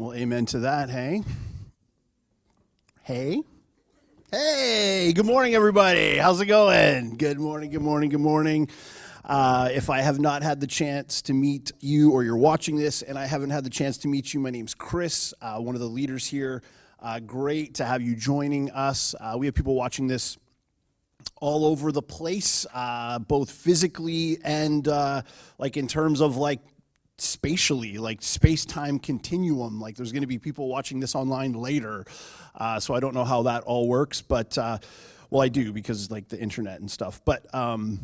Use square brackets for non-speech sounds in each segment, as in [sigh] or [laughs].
Well, amen to that, hey? Hey? Hey, good morning, everybody. How's it going? Good morning, good morning, good morning. Uh, if I have not had the chance to meet you or you're watching this and I haven't had the chance to meet you, my name's Chris, uh, one of the leaders here. Uh, great to have you joining us. Uh, we have people watching this all over the place, uh, both physically and uh, like in terms of like spatially, like space time continuum. Like there's going to be people watching this online later. Uh, so I don't know how that all works, but uh, well, I do because like the internet and stuff. But um,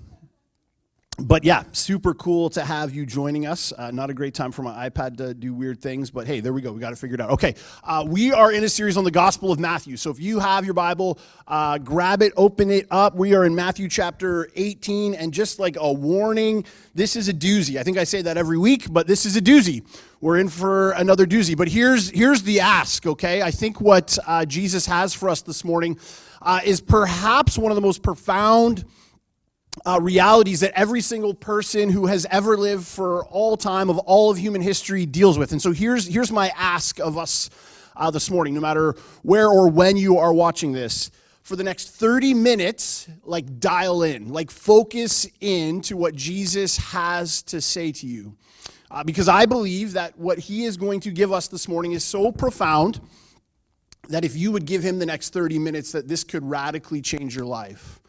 but yeah, super cool to have you joining us. Uh, not a great time for my iPad to do weird things, but hey, there we go. We got it figured out. Okay, uh, we are in a series on the Gospel of Matthew. So if you have your Bible, uh, grab it, open it up. We are in Matthew chapter 18, and just like a warning, this is a doozy. I think I say that every week, but this is a doozy. We're in for another doozy. But here's here's the ask. Okay, I think what uh, Jesus has for us this morning uh, is perhaps one of the most profound uh, realities that every single person who has ever lived for all time of all of human history deals with. And so here's, here's my ask of us uh, this morning, no matter where or when you are watching this. For the next 30 minutes, like dial in, like focus in to what Jesus has to say to you. Uh, because I believe that what he is going to give us this morning is so profound that if you would give him the next 30 minutes, that this could radically change your life.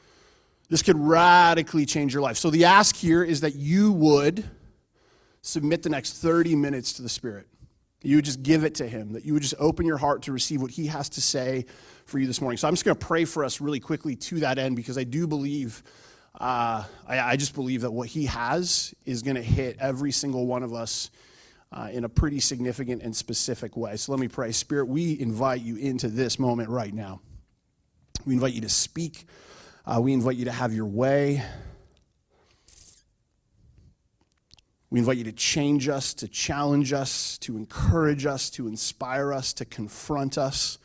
This could radically change your life. So the ask here is that you would submit the next 30 minutes to the Spirit. You would just give it to Him, that you would just open your heart to receive what He has to say for you this morning. So I'm just going to pray for us really quickly to that end because I do believe, uh, I, I, just believe that what He has is going to hit every single one of us uh, in a pretty significant and specific way. So let me pray. Spirit, we invite you into this moment right now. We invite you to speak uh, we invite you to have your way. We invite you to change us, to challenge us, to encourage us, to inspire us, to confront us.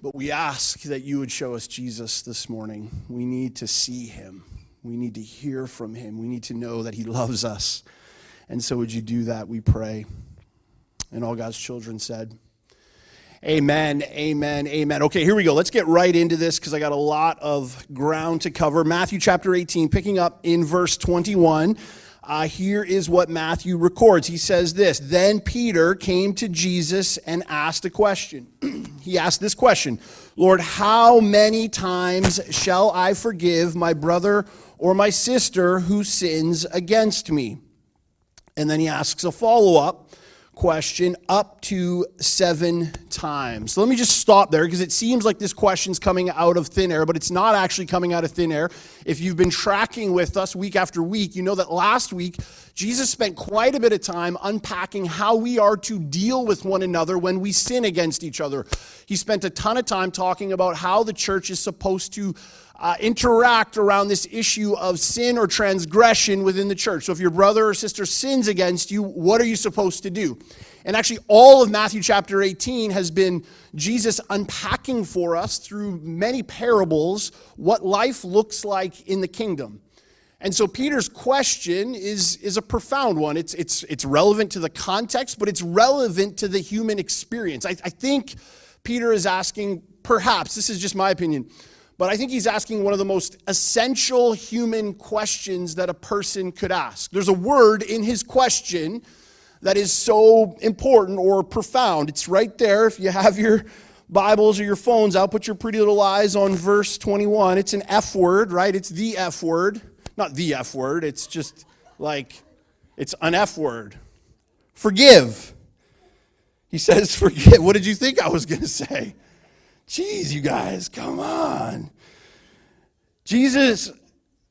But we ask that you would show us Jesus this morning. We need to see him. We need to hear from him. We need to know that he loves us. And so, would you do that, we pray? And all God's children said, Amen, amen, amen. Okay, here we go. Let's get right into this because I got a lot of ground to cover. Matthew chapter 18, picking up in verse 21. Uh, here is what Matthew records. He says this Then Peter came to Jesus and asked a question. [clears throat] he asked this question Lord, how many times shall I forgive my brother or my sister who sins against me? And then he asks a follow up question up to seven times. So let me just stop there because it seems like this question's coming out of thin air, but it's not actually coming out of thin air. If you've been tracking with us week after week, you know that last week Jesus spent quite a bit of time unpacking how we are to deal with one another when we sin against each other. He spent a ton of time talking about how the church is supposed to uh, interact around this issue of sin or transgression within the church. So if your brother or sister sins against you, what are you supposed to do? And actually, all of Matthew chapter 18 has been Jesus unpacking for us through many parables what life looks like in the kingdom. And so Peter's question is, is a profound one. It's, it's, it's relevant to the context, but it's relevant to the human experience. I, I think Peter is asking, perhaps, this is just my opinion, but I think he's asking one of the most essential human questions that a person could ask. There's a word in his question that is so important or profound. It's right there. If you have your Bibles or your phones out, put your pretty little eyes on verse 21. It's an F word, right? It's the F word. Not the F word, it's just like, it's an F word. Forgive. He says, forgive. What did you think I was going to say? Jeez, you guys, come on. Jesus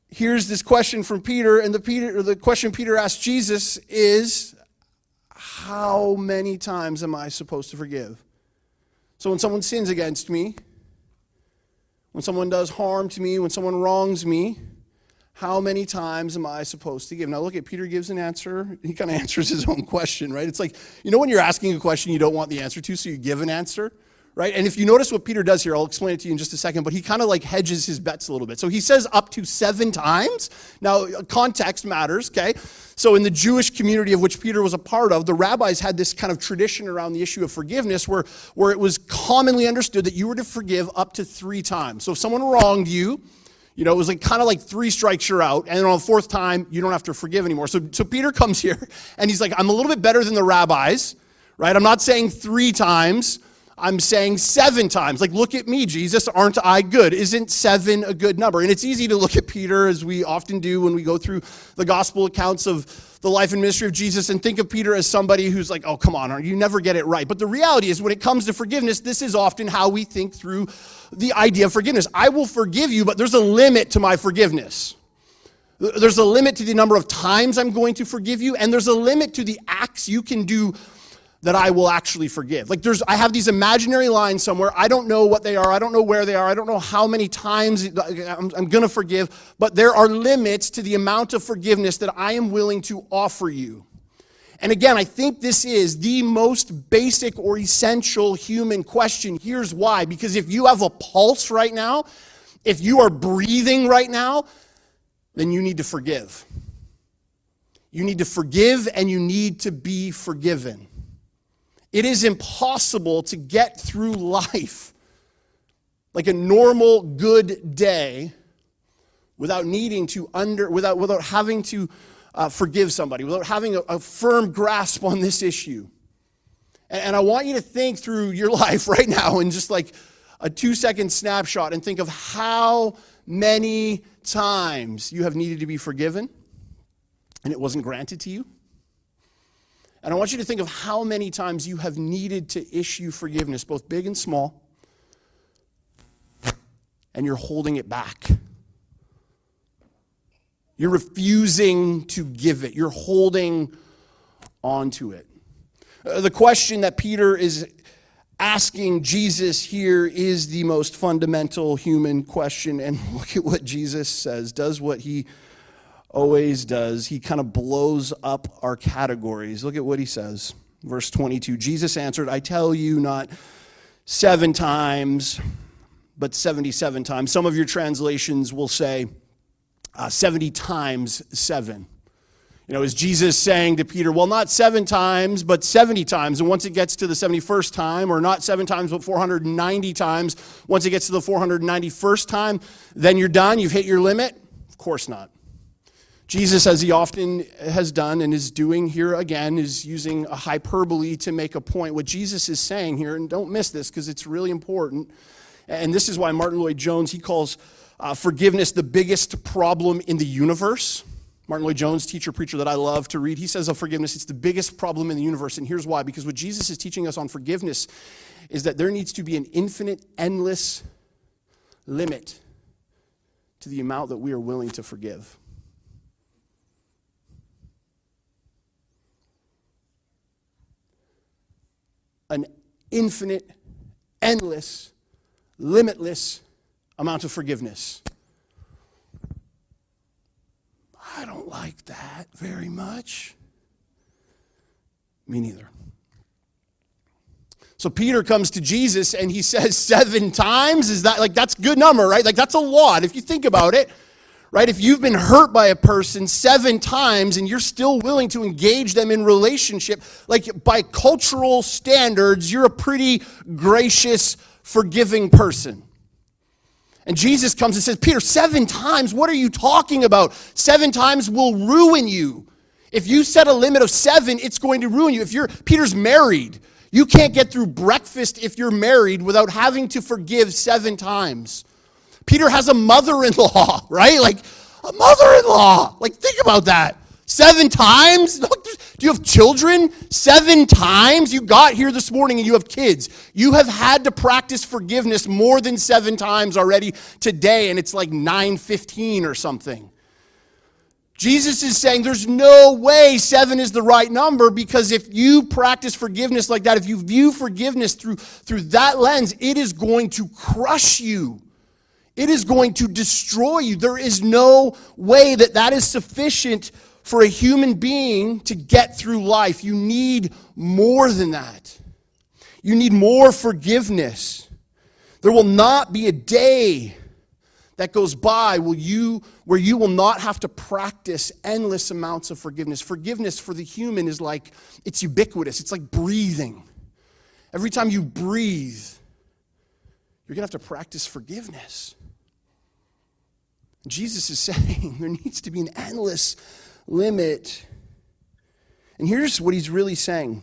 hears this question from Peter, and the, Peter, the question Peter asks Jesus is, How many times am I supposed to forgive? So when someone sins against me, when someone does harm to me, when someone wrongs me, how many times am I supposed to give? Now, look at Peter gives an answer. He kind of [laughs] answers his own question, right? It's like, you know, when you're asking a question you don't want the answer to, so you give an answer? Right? And if you notice what Peter does here, I'll explain it to you in just a second, but he kind of like hedges his bets a little bit. So he says up to seven times. Now, uh, context matters, okay? So in the Jewish community of which Peter was a part of, the rabbis had this kind of tradition around the issue of forgiveness where, where it was commonly understood that you were to forgive up to three times. So if someone wronged you, you know, it was like kind of like three strikes you're out, and then on the fourth time, you don't have to forgive anymore. So, so Peter [laughs] comes here and he's like, I'm a little bit better than the rabbis, right? I'm not saying three times, I'm saying seven times. Like, look at me, Jesus, aren't I good? Isn't seven a good number? And it's easy to look at Peter, as we often do when we go through the gospel accounts of the life and ministry of Jesus, and think of Peter as somebody who's like, oh, come on, you never get it right. But the reality is, when it comes to forgiveness, this is often how we think through the idea of forgiveness. I will forgive you, but there's a limit to my forgiveness. There's a limit to the number of times I'm going to forgive you, and there's a limit to the acts you can do that I will actually forgive. Like there's I have these imaginary lines somewhere. I don't know what they are. I don't know where they are. I don't know how many times I'm, I'm going to forgive, but there are limits to the amount of forgiveness that I am willing to offer you. And again, I think this is the most basic or essential human question. Here's why because if you have a pulse right now, if you are breathing right now, then you need to forgive. You need to forgive and you need to be forgiven. It is impossible to get through life like a normal good day without needing to under without without having to uh, forgive somebody without having a, a, firm grasp on this issue. And, and i want you to think through your [laughs] life right now in just like a two second snapshot and think of how many times you have needed to be forgiven and it wasn't granted to you and I want you to think of how many times you have needed to issue forgiveness, both big and small, and you're holding it back. You're refusing to give it, you're holding on to it. Uh, the question that Peter is asking Jesus here is the most fundamental human question. And [laughs] look at what Jesus says, does what he always does. He kind of blows up our categories. Look at what he says. Verse 22 Jesus answered, I tell you, not seven times, but 77 times. Some of your translations will say uh, 70 times seven. You know, is Jesus saying to Peter, well, not seven times, but 70 times. And once it gets to the 71st time, or not seven times, but 490 times, once it gets to the 491st time, then you're done? You've hit your limit? Of course not. Jesus, as he often has done and is doing here again, is using a hyperbole to make a point. What Jesus is saying here, and don't miss this because it's really important, and this is why Martyn Lloyd-Jones, he calls uh, forgiveness the biggest problem in the universe. Martyn Lloyd-Jones, teacher, preacher that I love to read, he says of forgiveness, it's the biggest problem in the universe. And here's why because what Jesus is teaching us on forgiveness is that there needs to be an infinite, endless limit to the amount that we are willing to forgive. an infinite, endless, limitless amount of forgiveness. I don't like that very much. Me neither. So Peter comes to Jesus and he says seven times. Is that like that's good number, right? Like that's a lot if you think about it right? If you've been hurt by a person seven times and you're still willing to engage them in relationship, like by cultural standards, you're a pretty gracious, forgiving person. And Jesus comes and says, Peter, seven times, what are you talking about? Seven times will ruin you. If you set a limit of seven, it's going to ruin you. If you're, Peter's married, you can't get through breakfast if you're married without having to forgive seven times. Peter has a mother in law, [laughs] right? Like, a mother in law. Like, think about that. Seven times? [laughs] Do you have children? Seven times? You got here this morning and you have kids. You have had to practice forgiveness more than seven times already today, and it's like 915 or something. Jesus is saying there's no way seven is the right number because if you practice forgiveness like that, if you view forgiveness through, through that lens, it is going to crush you. It is going to destroy you. There is no way that that is sufficient for a human being to get through life. You need more than that. You need more forgiveness. There will not be a day that goes by will you, where you will not have to practice endless amounts of forgiveness. Forgiveness for the human is like, it's ubiquitous, it's like breathing. Every time you breathe, you're going to have to practice forgiveness. Jesus is [laughs] saying there needs to be an endless limit. And here's what he's really saying.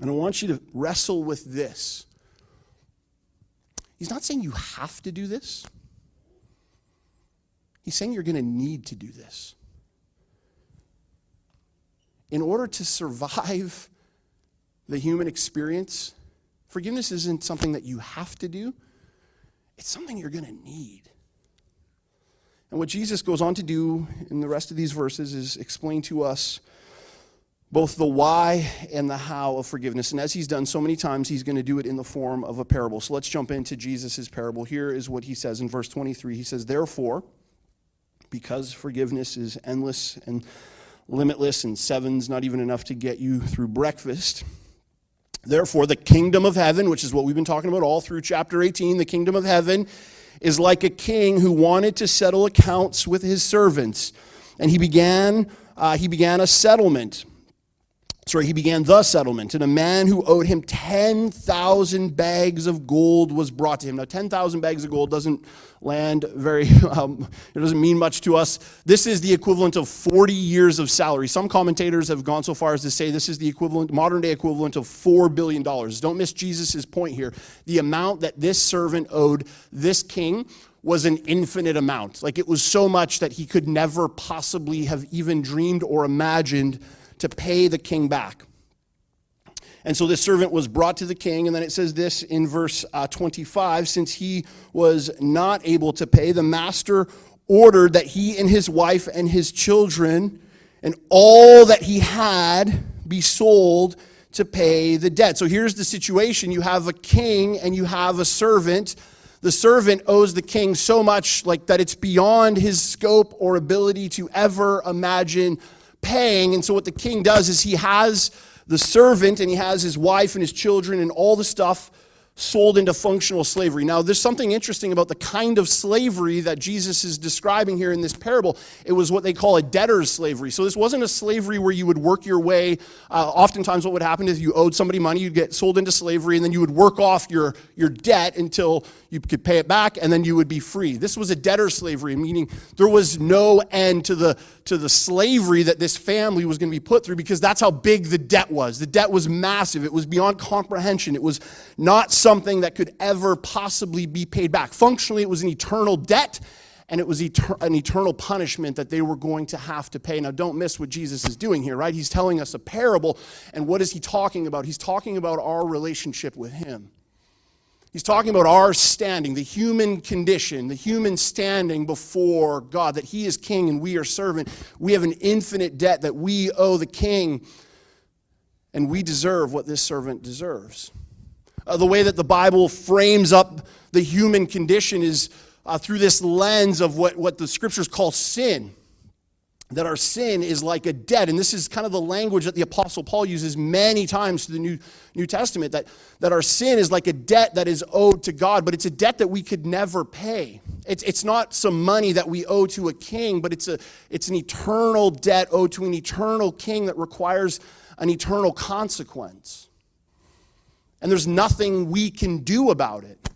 And I want you to wrestle with this. He's not saying you have to do this. He's saying you're going to need to do this. In order to survive the human experience, forgiveness isn't something that you have to do, it's something you're going to need. And what Jesus goes on to do in the rest of these verses is explain to us both the why and the how of forgiveness. And as he's done so many times, he's going to do it in the form of a parable. So let's jump into Jesus' parable. Here is what he says in verse 23. He says, Therefore, because forgiveness is endless and limitless, and seven's not even enough to get you through breakfast. Therefore, the kingdom of heaven, which is what we've been talking about all through chapter 18, the kingdom of heaven is like a king who wanted to settle accounts with his servants. And he began, uh, he began a settlement sorry, he began the settlement, and a man who owed him 10,000 bags of gold was brought to him. Now, 10,000 bags of gold doesn't land very, [laughs] um, it doesn't mean much to us. This is the equivalent of 40 years of salary. Some commentators have gone so far as to say this is the equivalent, modern day equivalent of $4 billion. Don't miss Jesus' point here. The amount that this servant owed this king was an infinite amount. Like it was so much that he could never possibly have even dreamed or imagined to pay the king back. And so this servant was brought to the king, and then it says this in verse uh, 25 since he was not able to pay, the master ordered that he and his wife and his children and all that he had be sold to pay the debt. So here's the situation you have a king and you have a servant. The servant owes the king so much like that it's beyond his scope or ability to ever imagine paying. And so, what the king does is he has the servant and he has his wife and his children and all the stuff sold into functional slavery. Now, there's something interesting about the kind of slavery that Jesus is describing here in this parable. It was what they call a debtor's slavery. So, this wasn't a slavery where you would work your way. Uh, oftentimes, what would happen is you owed somebody money, you'd get sold into slavery, and then you would work off your, your debt until you could pay it back, and then you would be free. This was a debtor's slavery, meaning there was no end to the, to the slavery that this family was going to be put through because that's how big the debt was. The debt was massive, it was beyond comprehension. It was not something that could ever possibly be paid back. Functionally, it was an eternal debt and it was an eternal punishment that they were going to have to pay. Now, don't miss what Jesus is doing here, right? He's telling us a parable, and what is he talking about? He's talking about our relationship with him. He's talking about our standing, the human condition, the human standing before God, that He is king and we are servant. We have an infinite debt that we owe the king, and we deserve what this servant deserves uh, the way that the Bible frames up the human condition is uh, through this lens of what, what the scriptures call sin. That our sin is like a debt. And this is kind of the language that the Apostle Paul uses many times to the New, New Testament that, that our sin is like a debt that is owed to God, but it's a debt that we could never pay. It's, it's not some money that we owe to a king, but it's, a, it's an eternal debt owed to an eternal king that requires an eternal consequence and there's nothing we can do about it.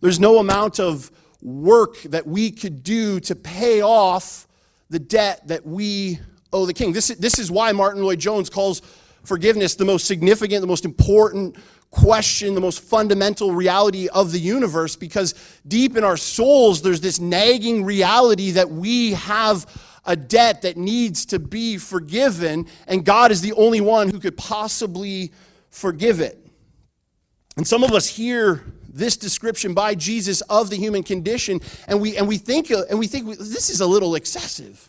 There's no amount of work that we could do to pay off the debt that we owe the king. This, this is why Martyn Lloyd-Jones calls forgiveness the most significant, the most important question, the most fundamental reality of the universe, because deep in our souls, there's this nagging reality that we have a debt that needs to be forgiven, and God is the only one who could possibly forgive it. And some of us hear this description by Jesus of the human condition, and we, and we think, and we think this is a little excessive.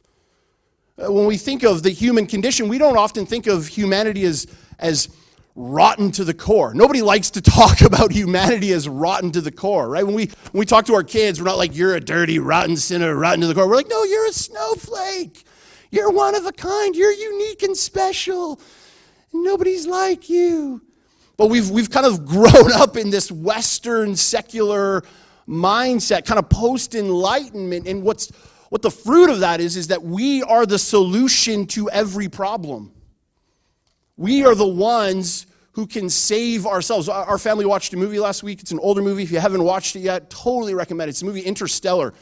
Uh, when we think of the human condition, we don't often think of humanity as, as rotten to the core. Nobody likes to [laughs] talk about humanity as rotten to the core, right? When we, when we talk to our kids, we're not like, you're a dirty, rotten sinner, rotten to the core. We're like, no, you're a snowflake. You're one of a kind. You're unique and special. Nobody's like you. But we've, we've kind of [laughs] grown up in this Western secular mindset, kind of post enlightenment. And what's, what the fruit of that is, is that we are the solution to every problem. We are the ones who can save ourselves. Our family watched a movie last week. It's an older movie. If you haven't watched it yet, totally recommend it. It's a movie Interstellar.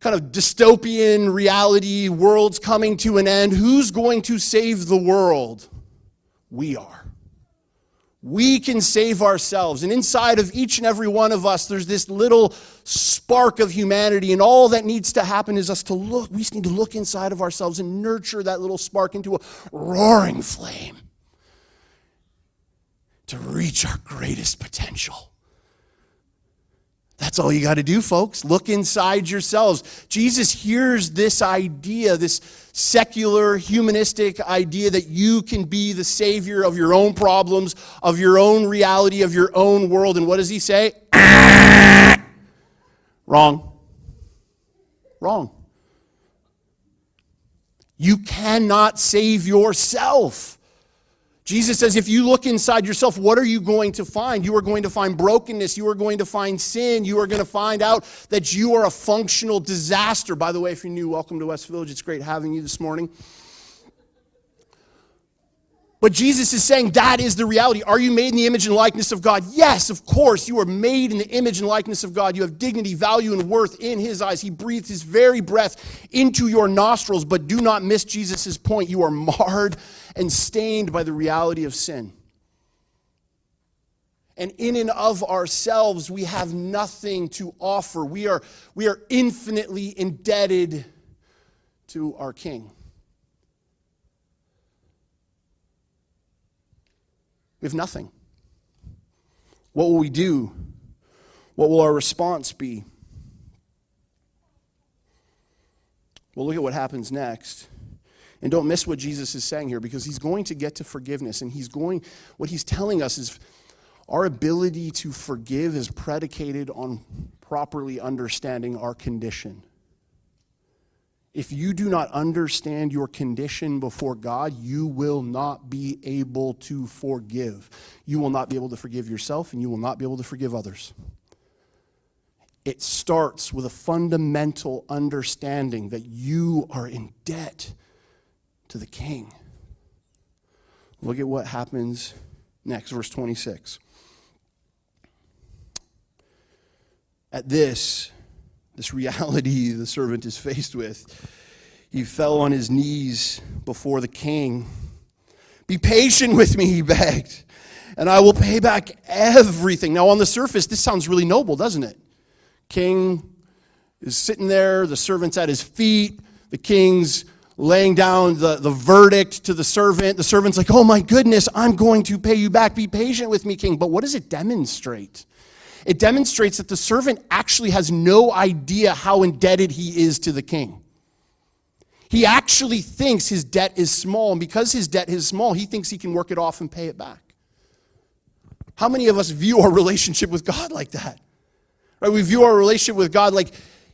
Kind of dystopian reality, world's coming to an end. Who's going to save the world? We are. We can save ourselves. And inside of each and every one of us, there's this little spark of humanity. And all that needs to happen is us to look. We just need to look inside of ourselves and nurture that little spark into a roaring flame to reach our greatest potential. That's all you got to do, folks. Look inside yourselves. Jesus hears this idea, this secular, humanistic idea that you can be the savior of your own problems, of your own reality, of your own world. And what does he say? Wrong. Wrong. You cannot save yourself. Jesus says, if you look inside yourself, what are you going to find? You are going to find brokenness. You are going to find sin. You are going to find out that you are a functional disaster. By the way, if you're new, welcome to West Village. It's great having you this morning. But Jesus is saying that is the reality. Are you made in the image and likeness of God? Yes, of course. You are made in the image and likeness of God. You have dignity, value, and worth in His eyes. He breathed His very breath into your nostrils. But do not miss Jesus' point. You are marred and stained by the reality of sin. And in and of ourselves, we have nothing to offer. We are, we are infinitely indebted to our King. We have nothing. What will we do? What will our response be? Well, look at what happens next. And don't miss what Jesus is saying here because he's going to get to forgiveness. And he's going, what he's telling us is our ability to forgive is predicated on properly understanding our condition. If you do not understand your condition before God, you will not be able to forgive. You will not be able to forgive yourself, and you will not be able to forgive others. It starts with a fundamental understanding that you are in debt to the king. Look at what happens next, verse 26. At this, this reality [laughs] the servant is faced with, he fell on his knees before the king. Be patient with me, he begged, and I will pay back everything. Now, on the surface, this sounds really noble, doesn't it? King is sitting there, the servant's at his feet, the king's laying down the, the verdict to the servant. The servant's like, Oh my goodness, I'm going to pay you back. Be patient with me, king. But what does it demonstrate? It demonstrates that the servant actually has no idea how indebted he is to the king. He actually thinks his debt is small, and because his debt is small, he thinks he can work it off and pay it back. How many of us view our [laughs] relationship with God like that? Right? We view our relationship with God like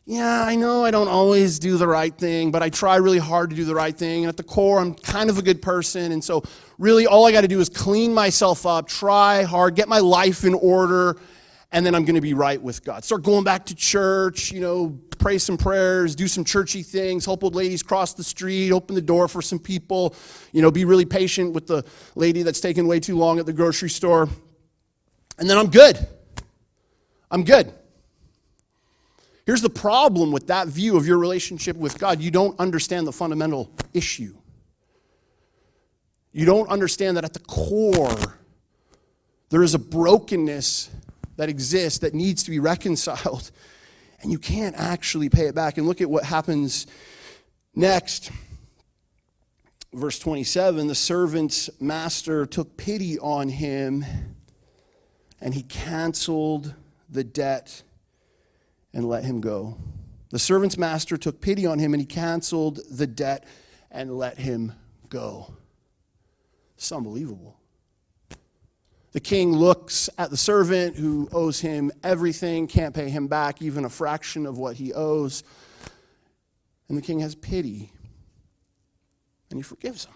yeah, I know I don't always do the right thing, but I try really hard to do the right thing. And at the core, I'm kind of a good person. And so, really, all I got to do is clean myself up, try hard, get my life in order, and then I'm going to be right with God. Start going back to church, you know, pray some prayers, do some churchy things, help old ladies cross the street, open the door for some people, you know, be really patient with the lady that's taking way too long at the grocery store. And then I'm good. I'm good. Here's the problem with that view of your relationship with God you don't understand the fundamental issue. You don't understand that at the core, there is a brokenness that exists that needs to be reconciled, [laughs] and you can't actually pay it back. And look at what happens next. Verse 27 the servant's master took pity on him, and he canceled the debt and let him go. The servant's master took pity on him and he canceled the debt and let him go. It's unbelievable. The king looks at the servant who owes him everything, can't pay him back even a fraction of what he owes. And the king has pity and he forgives him.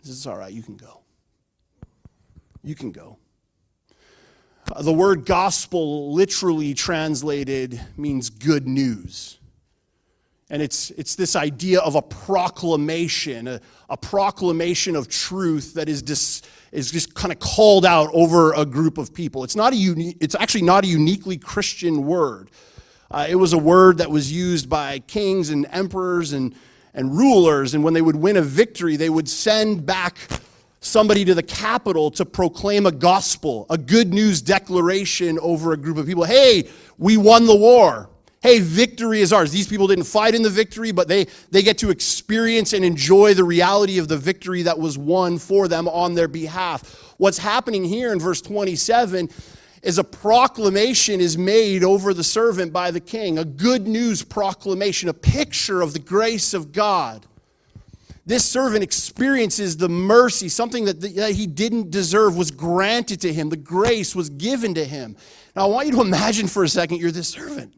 He says, all right, you can go. you can go. The word gospel, literally translated, means good news. And it's, it's this idea of a proclamation, a, a proclamation of truth that is, dis, is just kind of called out over a group of people. It's, not a uni- it's actually not a uniquely Christian word. Uh, it was a word that was used by kings and emperors and, and rulers. And when they would win a victory, they would send back somebody to the capital to proclaim a gospel, a good news declaration over a group of people. Hey, we won the war. Hey, victory is ours. These people didn't fight in the victory, but they, they get to experience and enjoy the reality of the victory that was won for them on their behalf. What's happening here in verse 27 is a proclamation is made over the servant by the king, a good news proclamation, a picture of the grace of God. This servant experiences the mercy, something that, that he didn't deserve was granted to him. The grace was given to him. Now, I want you to imagine for a second you're this servant.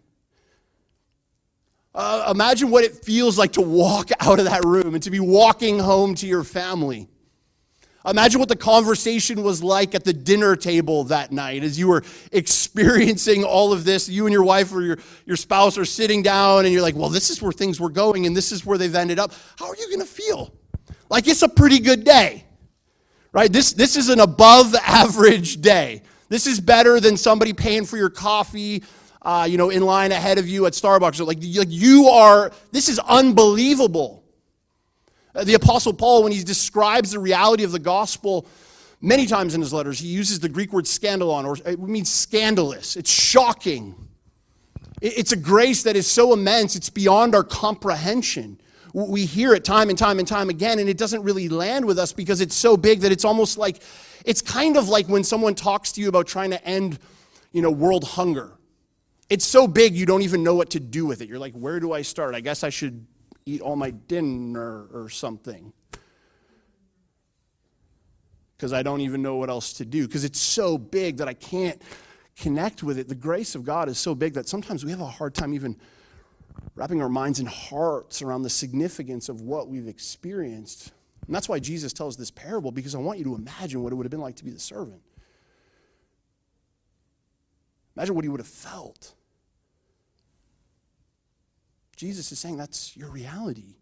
Uh, imagine what it feels like to walk out of that room and to be walking home to your family. Imagine what the conversation was like at the dinner table that night as you were experiencing all of this. You and your wife or your, your spouse are sitting down and you're like, well, this is where things were going and this is where they've ended up. How are you going to feel? Like it's a pretty good day, right? This, this is an above average day. This is better than somebody paying for your coffee, uh, you know, in line ahead of you at Starbucks. Like, like you are, this is unbelievable. Uh, the Apostle Paul, when he describes the reality of the gospel, many times in his letters, he uses the Greek word scandalon, or it means scandalous. It's shocking. It's a grace that is so immense, it's beyond our comprehension. We hear it time and time and time again, and it doesn't really land with us because it's so big that it's almost like, it's kind of like when someone talks to you about trying to end, you know, world hunger. It's so big you don't even know what to do with it. You're like, where do I start? I guess I should eat all my dinner or something. Because I don't even know what else to do. Because it's so big that I can't connect with it. The grace of God is so big that sometimes we have a hard time even wrapping our minds and hearts around the significance of what we've experienced. And that's why Jesus tells this parable, because I want you to imagine what it would have been like to be the servant. Imagine what he would have felt. Jesus is saying that's your reality.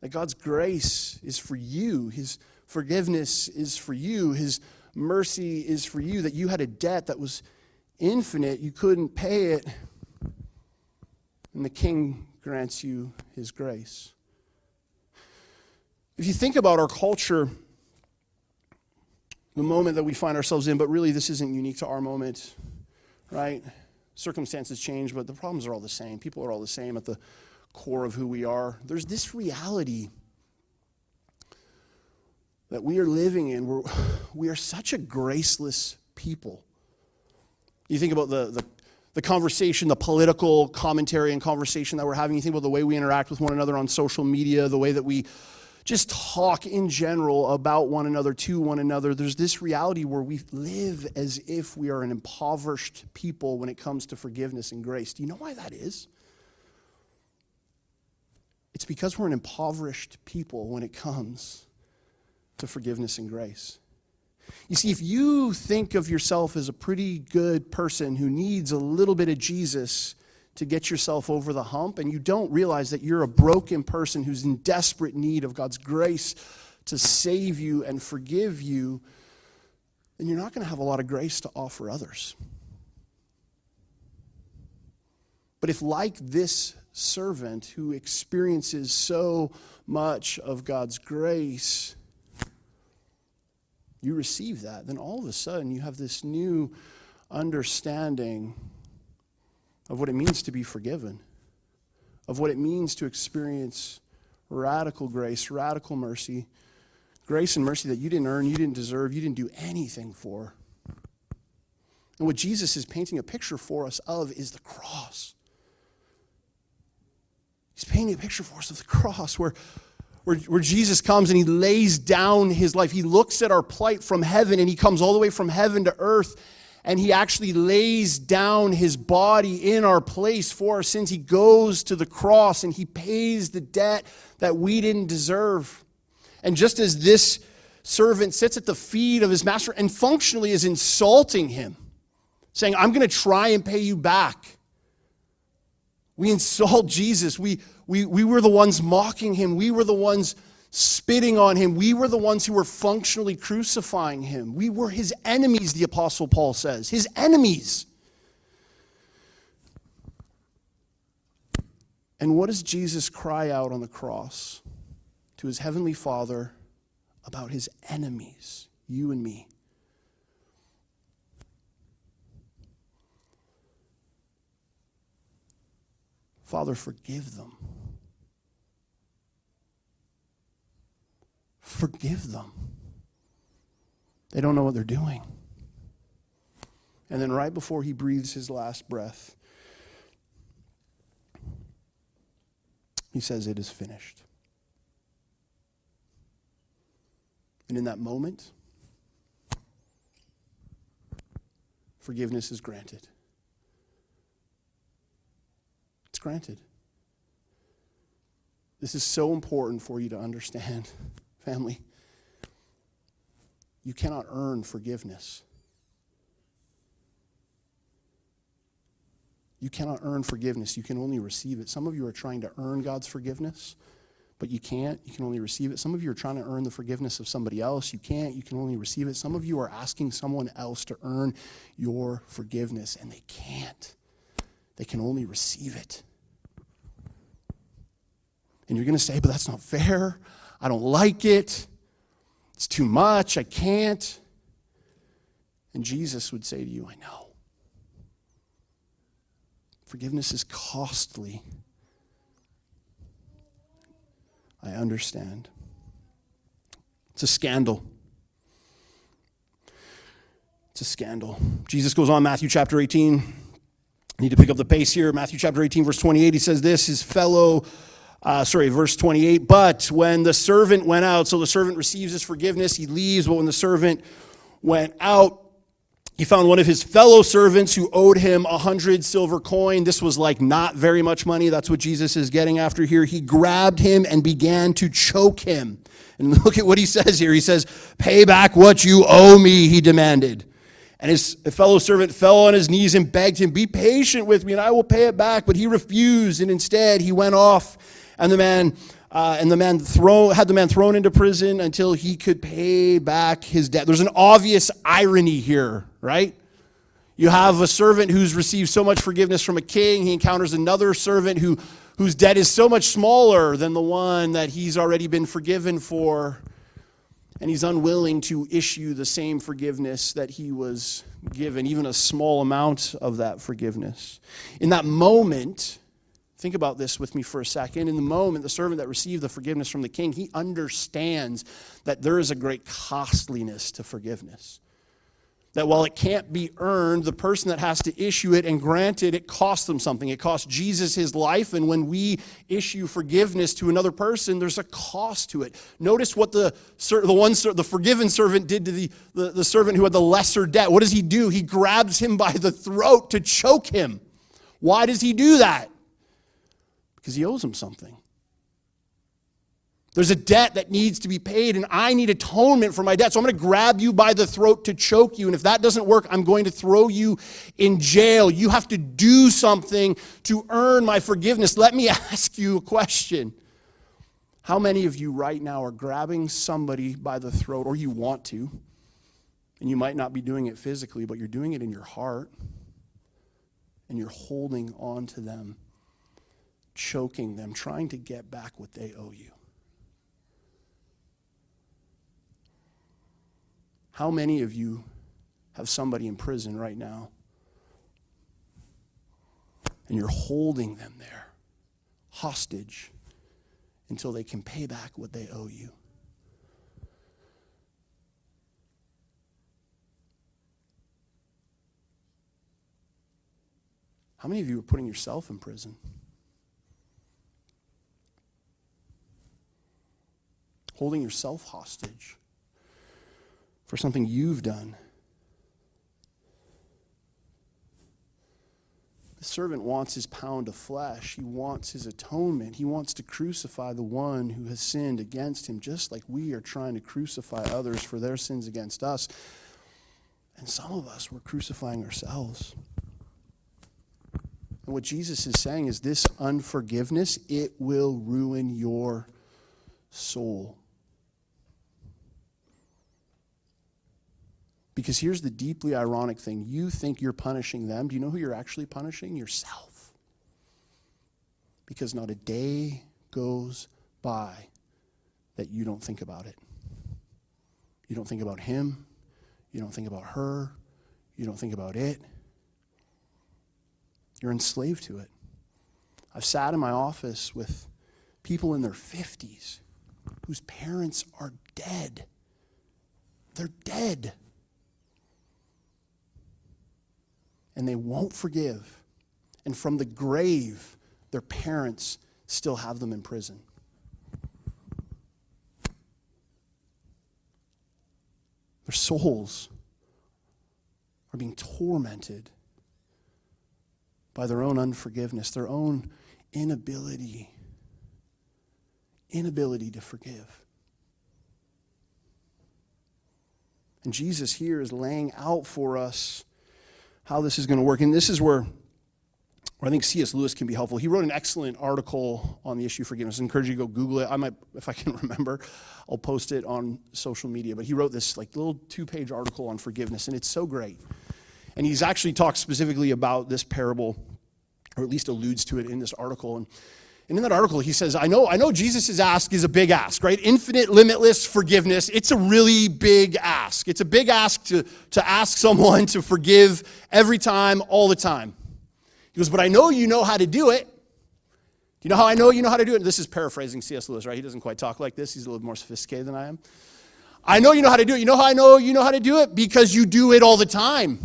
That God's grace is for you, His forgiveness is for you, His mercy is for you, that you had a debt that was infinite, you couldn't pay it, and the King grants you His grace. If you think about our culture, the moment that we find ourselves in, but really this isn't unique to our moment, right? Circumstances change, but the problems are all the same. People are all the same at the core of who we are. There's this reality that we are living in. We're, [sighs] we are such a graceless people. You think about the, the, the conversation, the political commentary and conversation that we're having. You think about the way we interact with one another on social media, the way that we just talk in general about one another, to one another. There's this reality where we live as if we are an impoverished people when it comes to forgiveness and grace. Do you know why that is? It's because we're an impoverished people when it comes to forgiveness and grace. You see, if you think of yourself as a pretty good person who needs a little bit of Jesus to get yourself over the hump, and you don't realize that you're a broken person who's in desperate need of God's grace to save you and forgive you, then you're not going to have a lot of grace to offer others. But if, like this servant who experiences so much of God's grace, you receive that, then all of a sudden you have this new understanding of what it means to be forgiven, of what it means to experience radical grace, radical mercy, grace and mercy that you didn't earn, you didn't deserve, you didn't do anything for. And what Jesus is painting a picture for us of is the cross. He's painting a picture for us of the cross where, where, where Jesus comes and he lays down his life. He looks at our plight from heaven and he comes all the way from heaven to earth and he actually lays down his body in our place for our sins. He goes to the cross and he pays the debt that we didn't deserve. And just as this servant sits at the feet of his master and functionally is insulting him, saying, I'm going to try and pay you back. We insult [laughs] Jesus. We, we, we were the ones mocking him. We were the ones spitting on him. We were the ones who were functionally crucifying him. We were his enemies, the Apostle Paul says. His enemies. And what does Jesus cry out on the cross to his heavenly Father about his enemies, you and me? Father, forgive them. Forgive them. They don't know what they're doing. And then, right before he breathes his last breath, he says, It is finished. And in that moment, forgiveness is granted. It's granted. This is so important for you to understand family. You cannot earn forgiveness. You cannot earn forgiveness. You can only receive it. Some of you are trying to earn God's forgiveness, but you can't. You can only receive it. Some of you are trying to earn the forgiveness of somebody else. You can't. You can only receive it. Some of you are asking someone else to earn your forgiveness, and they can't. They can only receive it. And you're going to say, but that's not fair. I don't like it. It's too much. I can't. And Jesus would say to you, I know. Forgiveness is costly. I understand. It's a scandal. It's a scandal. Jesus goes on, Matthew chapter 18. I need to pick up the pace here. Matthew chapter 18, verse 28, he says this His fellow uh, sorry, verse 28. But when the servant went out, so the servant receives his forgiveness, he leaves. But when the servant went out, he found one of his fellow servants who owed him a hundred silver coin. This was like not very much money. That's what Jesus is getting after here. He grabbed him and began to choke him. And [laughs] look at what he says here. He says, Pay back what you owe me, he demanded. And his fellow servant fell on his knees and begged him, Be patient with me and I will pay it back. But he refused, and instead he went off and the man uh, and the man throw, had the man thrown into prison until he could pay back his debt. There's an obvious irony here, right? You have a servant who's received so much forgiveness from a king. He encounters another servant who, whose debt is so much smaller than the one that he's already been forgiven for. And he's unwilling to issue the same forgiveness that he was given, even a small amount of that forgiveness. In that moment, Think about this with me for a second. In the moment, the servant that received the forgiveness from the king, he understands that there is a great costliness to forgiveness. That while it can't be earned, the person that has to issue it and grant it, it costs them something. It costs Jesus his life, and when we issue forgiveness to another person, there's a cost to it. Notice what the, the one the forgiven servant did to the, the, the servant who had the lesser debt. What does he do? He grabs him by the throat to choke him. Why does he do that? Because he owes him something. There's a debt that needs to be paid, and I need atonement for my debt. So I'm going to grab you by the throat to choke you. And if that doesn't work, I'm going to throw you in jail. You have to do something to earn my forgiveness. Let me [laughs] ask you a question. How many of you right now are grabbing somebody by the throat, or you want to, and you might not be doing it physically, but you're doing it in your heart, and you're holding on to them? Choking them, trying to get back what they owe you. How many of you have somebody in prison right now and you're holding them there hostage until they can pay back what they owe you? How many of you are putting yourself in prison? Holding yourself hostage for something you've done. The servant wants his pound of flesh. He wants his atonement. He wants to crucify the one who has sinned against him, just like we are trying to crucify others for their sins against us. And some of us, we're crucifying ourselves. And what Jesus is saying is this unforgiveness, it will ruin your soul. Because here's the deeply ironic thing you think you're punishing them. Do you know who you're actually punishing? Yourself. Because not a day goes by that you don't think about it. You don't think about him. You don't think about her. You don't think about it. You're enslaved to it. I've sat in my office with people in their 50s whose parents are dead. They're dead. And they won't forgive. And from the grave, their parents still have them in prison. Their souls are being tormented by their own unforgiveness, their own inability inability to forgive. And Jesus here is laying out for us how this is going to work. And this is where, I think C.S. Lewis can be helpful. He wrote an excellent article on the issue of forgiveness. I encourage you to go Google it. I might, if I can [laughs] remember, I'll post it on social media. But he wrote this like little two-page article on forgiveness, and it's so great. And he's actually talked specifically about this parable, or at least alludes to it in this article. And and in that article, he says, I know, I know Jesus' ask is a big ask, right? Infinite, limitless forgiveness. It's a really big ask. It's a big ask to, to ask someone to forgive every time, all the time. He goes, But I know you know how to do it. You know how I know you know how to do it? This is paraphrasing C.S. Lewis, right? He doesn't quite talk like this. He's a little more sophisticated than I am. I know you know how to do it. You know how I know you know how to do it? Because you do it all the time.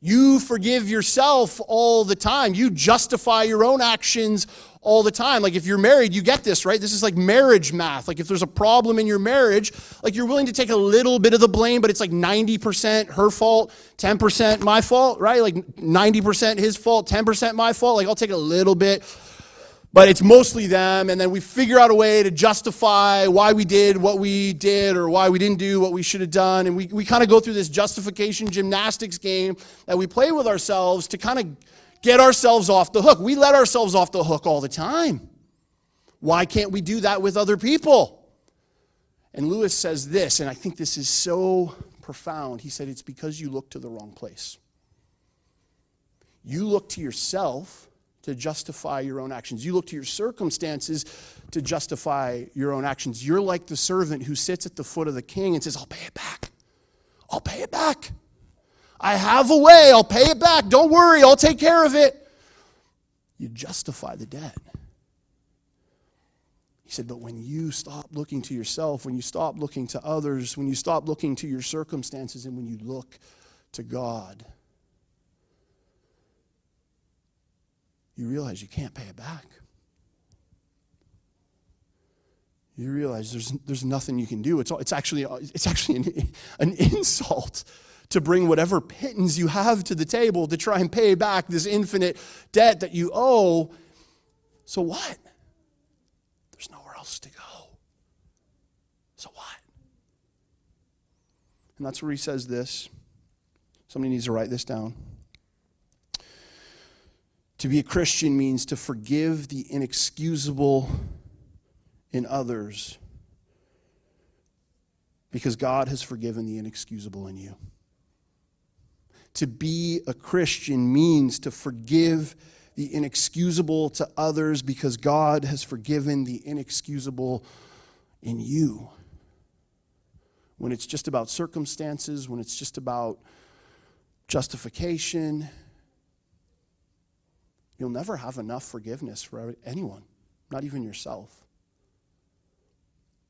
You forgive yourself all the time. You justify your own actions all the time. Like if you're married, you get this, right? This is like marriage math. Like if there's a problem in your marriage, like you're willing to take a little bit of the blame, but it's like 90% her fault, 10% my fault, right? Like 90% his fault, 10% my fault. Like I'll take a little bit, but it's mostly them. And then we figure out a way to justify why we did what we did or why we didn't do what we should have done. And we, we kind of go through this justification gymnastics game that we play with ourselves to kind of get ourselves off the hook. We let ourselves off the hook all the time. Why can't we do that with other people? And Lewis says this, and I think this is so profound. He said, It's because you look to the wrong place. You look to yourself to justify your own actions. You look to your circumstances to justify your own actions. You're like the servant who sits at the foot of the king and says, I'll pay it back. I'll pay it back. I have a way. I'll pay it back. Don't worry. I'll take care of it. You justify the debt. He said, but when you stop looking to yourself, when you stop looking to others, when you stop looking to your circumstances, and when you look to God, you realize you can't pay it back. You realize there's, there's nothing you can do. It's, it's actually, it's actually an, an insult to bring whatever pittance you have to the table to try and pay back this infinite debt that you owe. So what? There's nowhere else to go. So what? And that's where he says this. Somebody needs to write this down. To be a Christian means to forgive the inexcusable in others because God has forgiven the inexcusable in you to be a Christian means to forgive the inexcusable to others because God has forgiven the inexcusable in you. When it's just about circumstances, when it's just about justification, you'll never have enough forgiveness for anyone, not even yourself.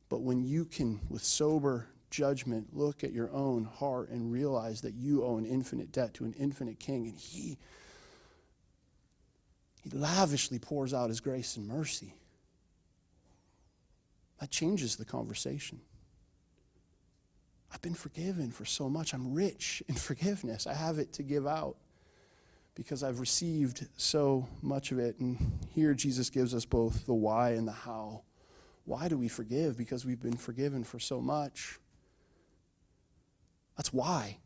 But when you can, with sober judgment, look at your own heart and realize that you owe an infinite debt to an infinite king, and he, he lavishly pours out his grace and mercy. That changes the conversation. I've been forgiven for so much. I'm rich in forgiveness. I have it to give out. Because I've received so much of it. And here Jesus gives us both the why and the how. Why do we forgive? Because we've been forgiven for so much. That's why.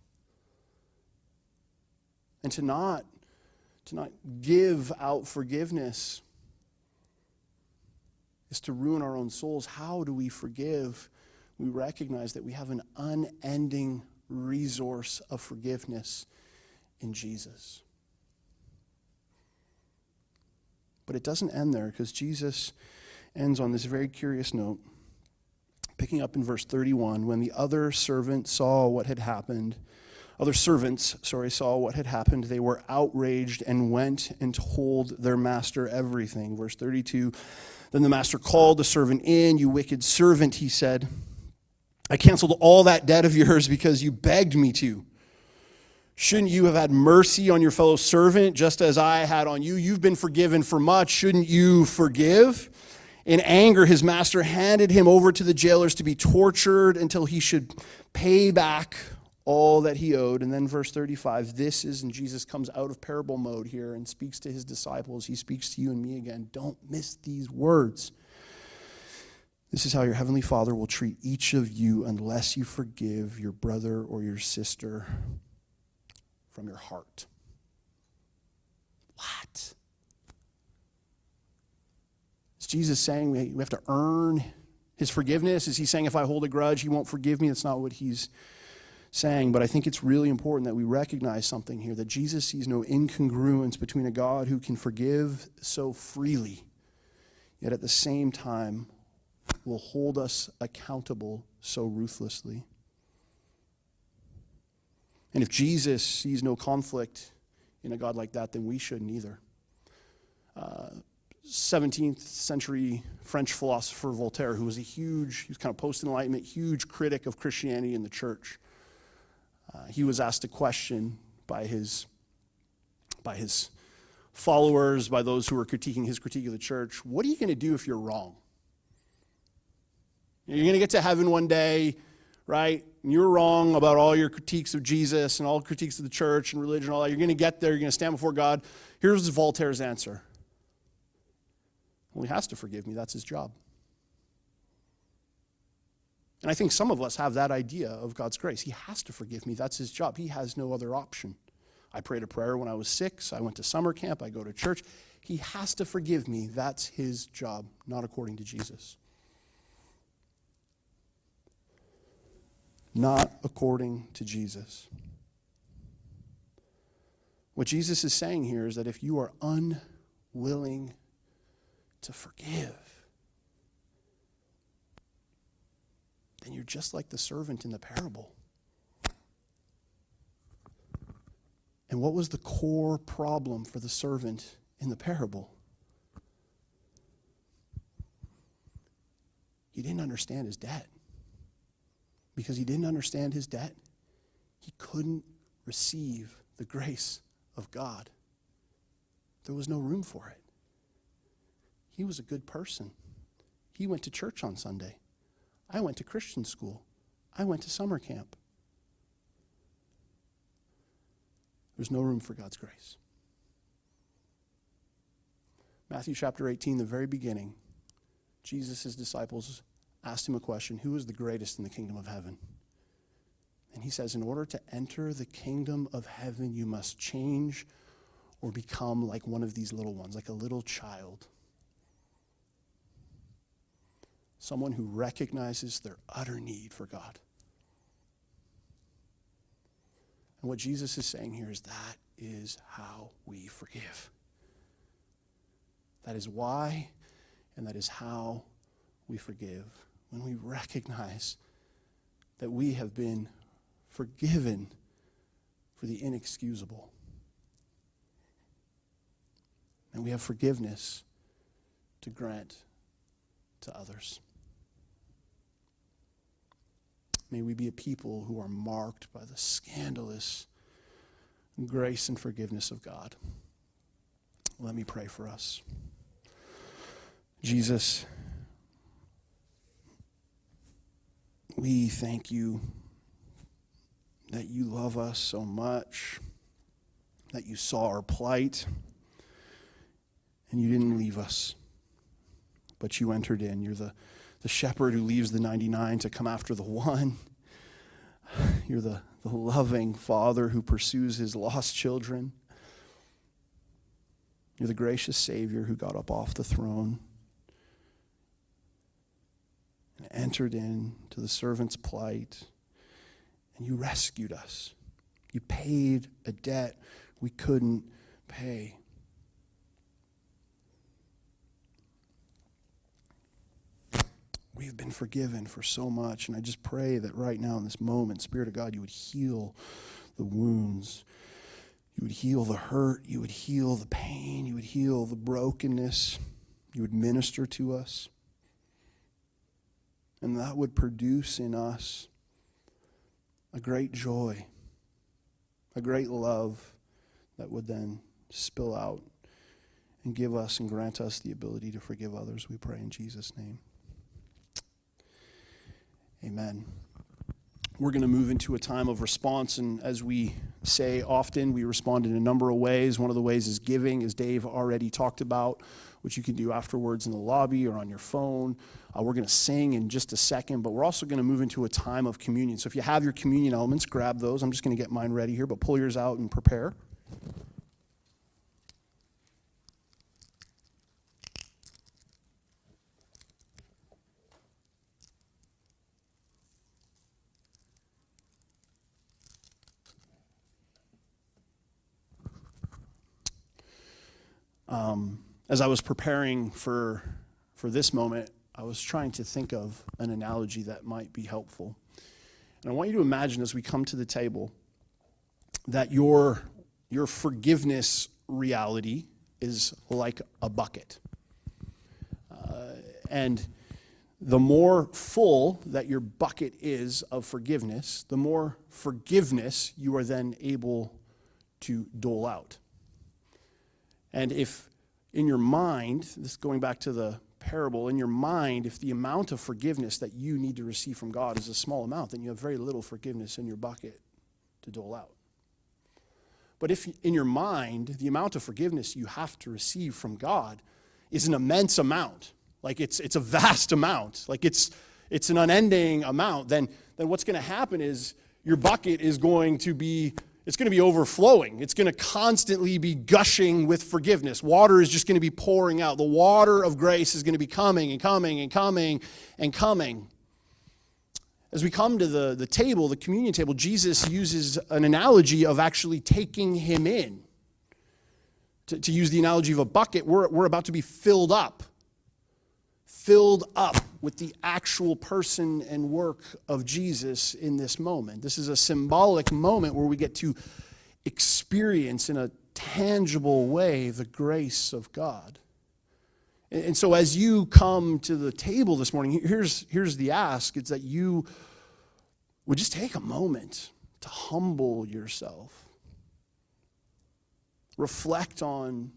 And to not to not give out forgiveness is to ruin our own souls. How do we forgive? We recognize that we have an unending resource of forgiveness in Jesus. But it doesn't end there because Jesus ends on this very curious note. Picking up in verse 31, when the other servant saw what had happened, other servants, sorry, saw what had happened, they were outraged and went and told their master everything. Verse 32, then the master called the servant in. You wicked servant, he said. I canceled all that debt of yours because you begged me to. Shouldn't you have had mercy on your fellow servant just as I had on you? You've been forgiven for much. Shouldn't you forgive? In anger, his master handed him over to the jailers to be tortured until he should pay back all that he owed. And then, verse 35 this is, and Jesus comes out of parable mode here and speaks to his disciples. He speaks to you and me again. Don't miss these words. This is how your heavenly Father will treat each of you unless you forgive your brother or your sister from your heart. What? Is Jesus saying we have to earn his forgiveness? Is he saying if I hold a grudge, he won't forgive me? That's not what he's saying, but I think it's really important that we recognize something here that Jesus sees no incongruence between a God who can forgive so freely, yet at the same time will hold us accountable so ruthlessly. And if Jesus sees no conflict in a God like that, then we shouldn't either. Uh, 17th century French philosopher Voltaire, who was a huge, he was kind of post Enlightenment, huge critic of Christianity and the church. Uh, he was asked a question by his, by his followers, by those who were critiquing his critique of the church What are you going to do if you're wrong? You're going to get to heaven one day, right? You're wrong about all your critiques of Jesus and all critiques of the church and religion, and all that. You're going to get there. You're going to stand before God. Here's Voltaire's answer. Well, he has to forgive me. That's his job. And I think some of us have that idea of God's grace. He has to forgive me. That's his job. He has no other option. I prayed a prayer when I was six. I went to summer camp. I go to church. He has to forgive me. That's his job, not according to Jesus. Not according to Jesus. What Jesus is saying here is that if you are unwilling to forgive, then you're just like the servant in the parable. And what was the core problem for the servant in the parable? He didn't understand his debt. Because he didn't understand his debt, he couldn't receive the grace of God. There was no room for it. He was a good person. He went to church on Sunday. I went to Christian school. I went to summer camp. There's no room for God's grace. Matthew chapter 18, the very beginning, Jesus' disciples asked him a question Who is the greatest in the kingdom of heaven? And he says, In order to enter the kingdom of heaven, you must change or become like one of these little ones, like a little child someone who recognizes their utter need for God. And what Jesus is saying here is that is how we forgive. That is why and that is how we forgive. When we recognize that we have been forgiven for the inexcusable. And we have forgiveness to grant to others. May we be a people who are marked by the scandalous grace and forgiveness of God. Let me pray for us. Jesus, we thank you that you love us so much, that you saw our plight and you didn't leave us, but you entered in. You're the, the shepherd who leaves the 99 to come after the one. [sighs] You're the, the loving father who pursues his lost children. You're the gracious Savior who got up off the throne and entered into the servant's plight, and you rescued us. You paid a debt we couldn't pay. We have been forgiven for so much, and I just pray that right now in this moment, Spirit of God, you would heal the wounds. You would heal the hurt. You would heal the pain. You would heal the brokenness. You would minister to us. And that would produce in us a great joy, a great love that would then spill out and give us and grant us the ability to forgive others. We pray in Jesus' name. Amen. We're going to move into a time of response, and as we say often, we respond in a number of ways. One of the ways is giving, as Dave already talked about, which you can do afterwards in the lobby or on your phone. Uh, we're going to sing in just a second, but we're also going to move into a time of communion. So if you have your communion elements, grab those. I'm just going to get mine ready here, but pull yours out and prepare. Um, as I was preparing for, for this moment, I was trying to think of an analogy that might be helpful. And I want you to imagine as we come to the table that your, your forgiveness reality is like a bucket. Uh, and the more full that your bucket is of forgiveness, the more forgiveness you are then able to dole out. And if in your mind, this going back to the parable, in your mind, if the amount of forgiveness that you need to receive from God is a small amount, then you have very little forgiveness in your bucket to dole out. But if in your mind, the amount of forgiveness you have to receive from God is an immense amount, like it's, it's a vast amount, like it's, it's an unending amount, then, then what's going to happen is your bucket is going to be it's going to be overflowing. It's going to constantly be gushing with forgiveness. Water is just going to be pouring out. The water of grace is going to be coming and coming and coming and coming. As we come to the, the table, the communion table, Jesus uses an analogy of actually taking him in. To, to use the analogy of a bucket, we're, we're about to be filled up filled up with the actual person and work of Jesus in this moment. This is a symbolic moment where we get to experience in a tangible way the grace of God. And so, as you come to the table this morning, here's, here's the ask it's that you would just take a moment to humble yourself, reflect on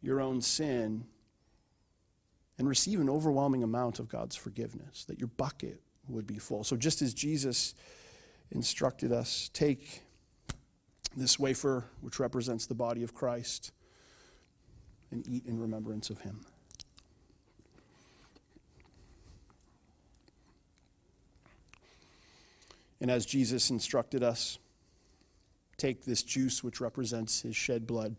your own sin and receive an overwhelming amount of God's forgiveness, that your bucket would be full. So, just as Jesus instructed us, take this wafer, which represents the body of Christ, and eat in remembrance of him. And as Jesus instructed us, take this juice, which represents his shed blood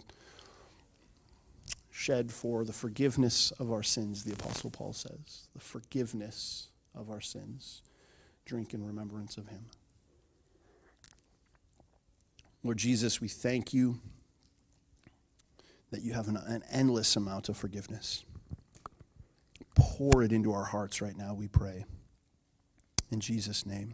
shed for the forgiveness of our sins, the Apostle Paul says. The forgiveness of our sins. Drink in remembrance of him. Lord Jesus, we thank you that you have an, an endless amount of forgiveness. Pour it into our hearts right now, we pray. In Jesus' name.